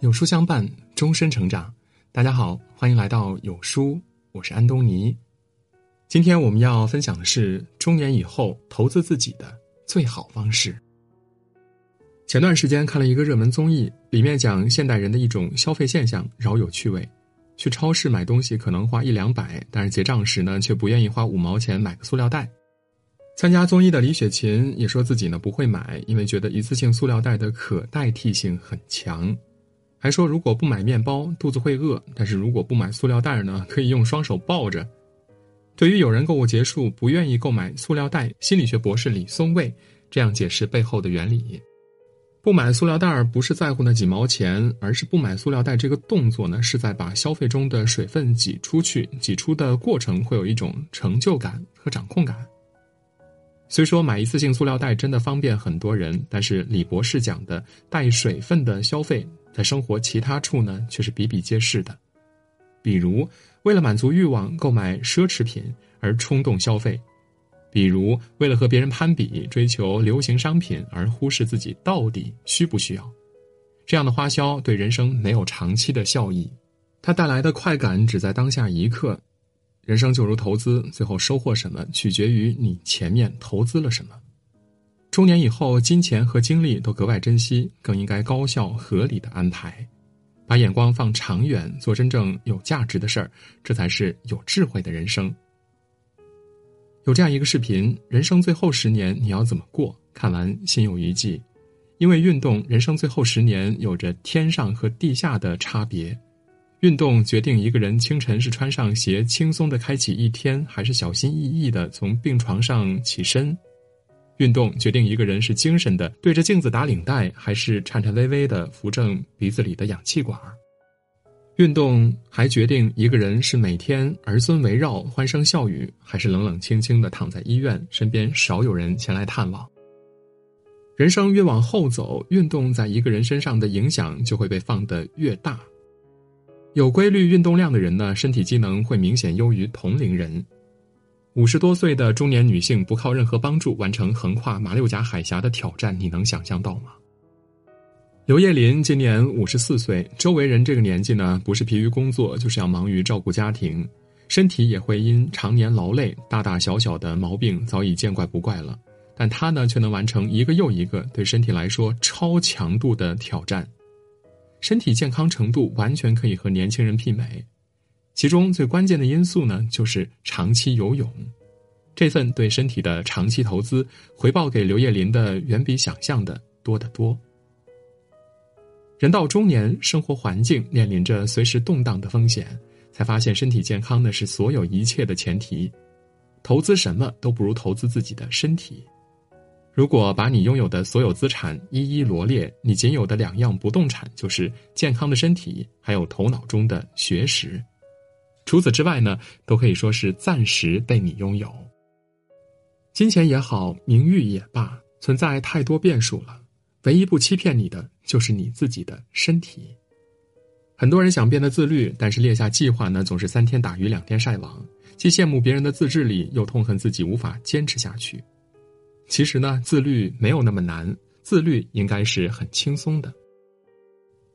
有书相伴，终身成长。大家好，欢迎来到有书，我是安东尼。今天我们要分享的是中年以后投资自己的最好方式。前段时间看了一个热门综艺，里面讲现代人的一种消费现象，饶有趣味。去超市买东西可能花一两百，但是结账时呢，却不愿意花五毛钱买个塑料袋。参加综艺的李雪琴也说自己呢不会买，因为觉得一次性塑料袋的可代替性很强。还说如果不买面包，肚子会饿；但是如果不买塑料袋呢，可以用双手抱着。对于有人购物结束不愿意购买塑料袋，心理学博士李松蔚这样解释背后的原理：不买塑料袋儿不是在乎那几毛钱，而是不买塑料袋这个动作呢，是在把消费中的水分挤出去，挤出的过程会有一种成就感和掌控感。虽说买一次性塑料袋真的方便很多人，但是李博士讲的带水分的消费。在生活其他处呢，却是比比皆是的。比如，为了满足欲望购买奢侈品而冲动消费；比如，为了和别人攀比追求流行商品而忽视自己到底需不需要。这样的花销对人生没有长期的效益，它带来的快感只在当下一刻。人生就如投资，最后收获什么，取决于你前面投资了什么。中年以后，金钱和精力都格外珍惜，更应该高效合理的安排，把眼光放长远，做真正有价值的事儿，这才是有智慧的人生。有这样一个视频：人生最后十年你要怎么过？看完心有余悸，因为运动，人生最后十年有着天上和地下的差别。运动决定一个人清晨是穿上鞋轻松的开启一天，还是小心翼翼的从病床上起身。运动决定一个人是精神的对着镜子打领带，还是颤颤巍巍的扶正鼻子里的氧气管运动还决定一个人是每天儿孙围绕欢声笑语，还是冷冷清清的躺在医院，身边少有人前来探望。人生越往后走，运动在一个人身上的影响就会被放得越大。有规律运动量的人呢，身体机能会明显优于同龄人。五十多岁的中年女性不靠任何帮助完成横跨马六甲海峡的挑战，你能想象到吗？刘叶林今年五十四岁，周围人这个年纪呢，不是疲于工作，就是要忙于照顾家庭，身体也会因常年劳累，大大小小的毛病早已见怪不怪了。但他呢，却能完成一个又一个对身体来说超强度的挑战，身体健康程度完全可以和年轻人媲美。其中最关键的因素呢，就是长期游泳。这份对身体的长期投资，回报给刘叶林的远比想象的多得多。人到中年，生活环境面临着随时动荡的风险，才发现身体健康呢是所有一切的前提。投资什么都不如投资自己的身体。如果把你拥有的所有资产一一罗列，你仅有的两样不动产就是健康的身体，还有头脑中的学识。除此之外呢，都可以说是暂时被你拥有。金钱也好，名誉也罢，存在太多变数了。唯一不欺骗你的，就是你自己的身体。很多人想变得自律，但是列下计划呢，总是三天打鱼两天晒网，既羡慕别人的自制力，又痛恨自己无法坚持下去。其实呢，自律没有那么难，自律应该是很轻松的。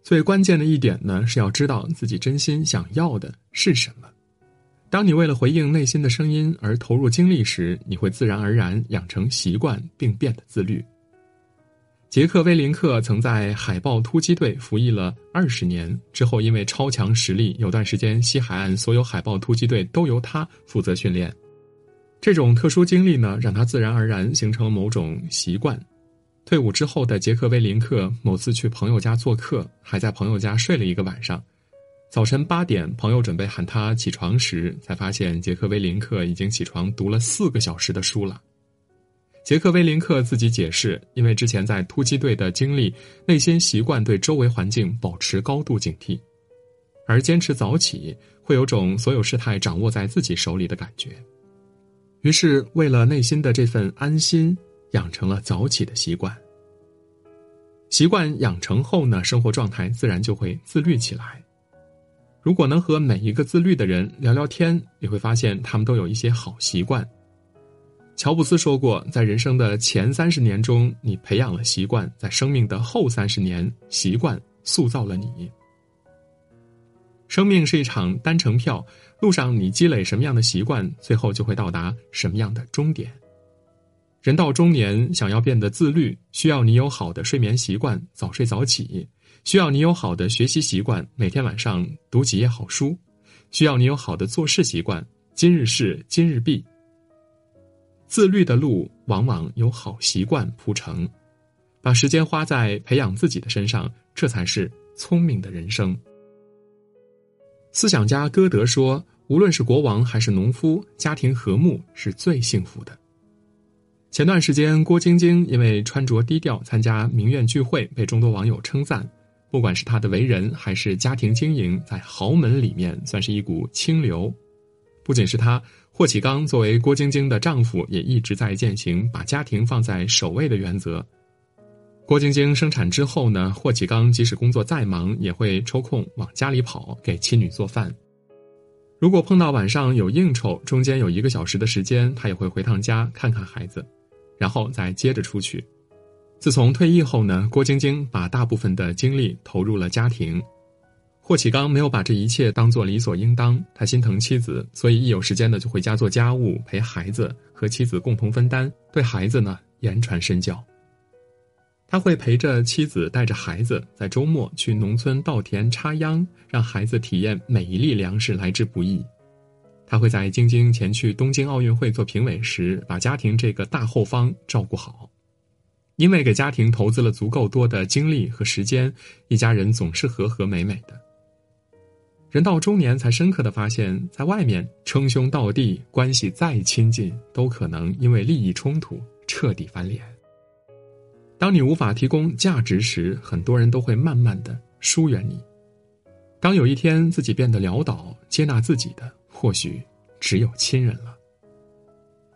最关键的一点呢，是要知道自己真心想要的是什么。当你为了回应内心的声音而投入精力时，你会自然而然养成习惯并变得自律。杰克·威林克曾在海豹突击队服役了二十年之后，因为超强实力，有段时间西海岸所有海豹突击队都由他负责训练。这种特殊经历呢，让他自然而然形成了某种习惯。退伍之后的杰克·威林克某次去朋友家做客，还在朋友家睡了一个晚上。早晨八点，朋友准备喊他起床时，才发现杰克·威林克已经起床读了四个小时的书了。杰克·威林克自己解释，因为之前在突击队的经历，内心习惯对周围环境保持高度警惕，而坚持早起会有种所有事态掌握在自己手里的感觉。于是，为了内心的这份安心。养成了早起的习惯。习惯养成后呢，生活状态自然就会自律起来。如果能和每一个自律的人聊聊天，你会发现他们都有一些好习惯。乔布斯说过，在人生的前三十年中，你培养了习惯，在生命的后三十年，习惯塑造了你。生命是一场单程票，路上你积累什么样的习惯，最后就会到达什么样的终点。人到中年，想要变得自律，需要你有好的睡眠习惯，早睡早起；需要你有好的学习习惯，每天晚上读几页好书；需要你有好的做事习惯，今日事今日毕。自律的路往往有好习惯铺成，把时间花在培养自己的身上，这才是聪明的人生。思想家歌德说：“无论是国王还是农夫，家庭和睦是最幸福的。”前段时间，郭晶晶因为穿着低调参加名媛聚会，被众多网友称赞。不管是她的为人，还是家庭经营，在豪门里面算是一股清流。不仅是她，霍启刚作为郭晶晶的丈夫，也一直在践行把家庭放在首位的原则。郭晶晶生产之后呢，霍启刚即使工作再忙，也会抽空往家里跑，给妻女做饭。如果碰到晚上有应酬，中间有一个小时的时间，他也会回趟家看看孩子，然后再接着出去。自从退役后呢，郭晶晶把大部分的精力投入了家庭。霍启刚没有把这一切当做理所应当，他心疼妻子，所以一有时间呢就回家做家务、陪孩子，和妻子共同分担，对孩子呢言传身教。他会陪着妻子，带着孩子，在周末去农村稻田插秧，让孩子体验每一粒粮食来之不易。他会在晶晶前去东京奥运会做评委时，把家庭这个大后方照顾好。因为给家庭投资了足够多的精力和时间，一家人总是和和美美的。人到中年，才深刻的发现，在外面称兄道弟，关系再亲近，都可能因为利益冲突彻底翻脸。当你无法提供价值时，很多人都会慢慢的疏远你。当有一天自己变得潦倒，接纳自己的或许只有亲人了。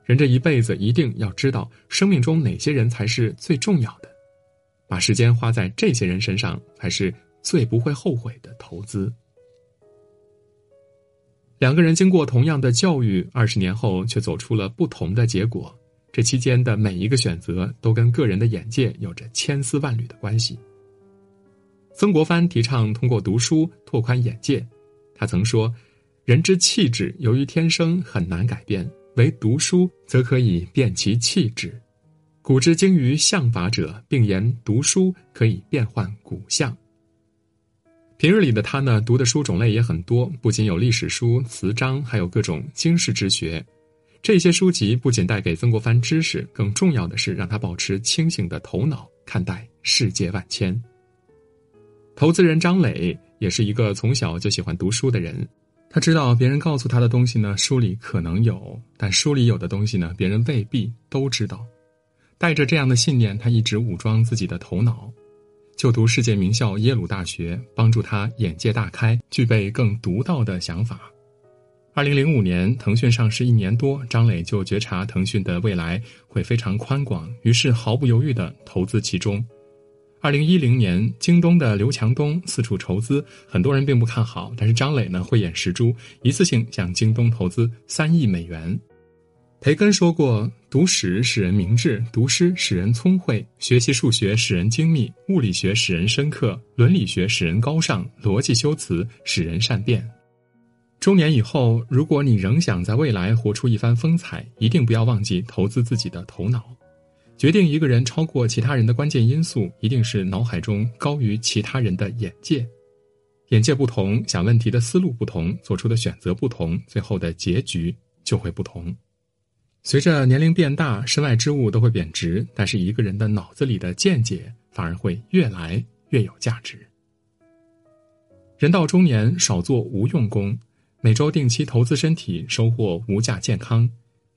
人这一辈子一定要知道，生命中哪些人才是最重要的，把时间花在这些人身上，才是最不会后悔的投资。两个人经过同样的教育，二十年后却走出了不同的结果。这期间的每一个选择，都跟个人的眼界有着千丝万缕的关系。曾国藩提倡通过读书拓宽眼界，他曾说：“人之气质由于天生很难改变，唯读书则可以变其气质。古之精于相法者，并言读书可以变换骨相。”平日里的他呢，读的书种类也很多，不仅有历史书、词章，还有各种经世之学。这些书籍不仅带给曾国藩知识，更重要的是让他保持清醒的头脑看待世界万千。投资人张磊也是一个从小就喜欢读书的人，他知道别人告诉他的东西呢，书里可能有，但书里有的东西呢，别人未必都知道。带着这样的信念，他一直武装自己的头脑，就读世界名校耶鲁大学，帮助他眼界大开，具备更独到的想法。二零零五年，腾讯上市一年多，张磊就觉察腾讯的未来会非常宽广，于是毫不犹豫地投资其中。二零一零年，京东的刘强东四处筹资，很多人并不看好，但是张磊呢慧眼识珠，一次性向京东投资三亿美元。培根说过：“读史使人明智，读诗使人聪慧，学习数学使人精密，物理学使人深刻，伦理学使人高尚，逻辑修辞使人善变。”中年以后，如果你仍想在未来活出一番风采，一定不要忘记投资自己的头脑。决定一个人超过其他人的关键因素，一定是脑海中高于其他人的眼界。眼界不同，想问题的思路不同，做出的选择不同，最后的结局就会不同。随着年龄变大，身外之物都会贬值，但是一个人的脑子里的见解反而会越来越有价值。人到中年，少做无用功。每周定期投资身体，收获无价健康；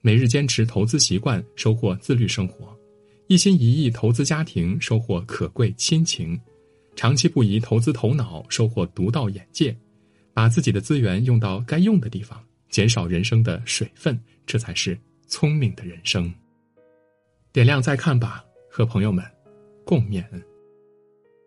每日坚持投资习惯，收获自律生活；一心一意投资家庭，收获可贵亲情；长期不移投资头脑，收获独到眼界。把自己的资源用到该用的地方，减少人生的水分，这才是聪明的人生。点亮再看吧，和朋友们共勉。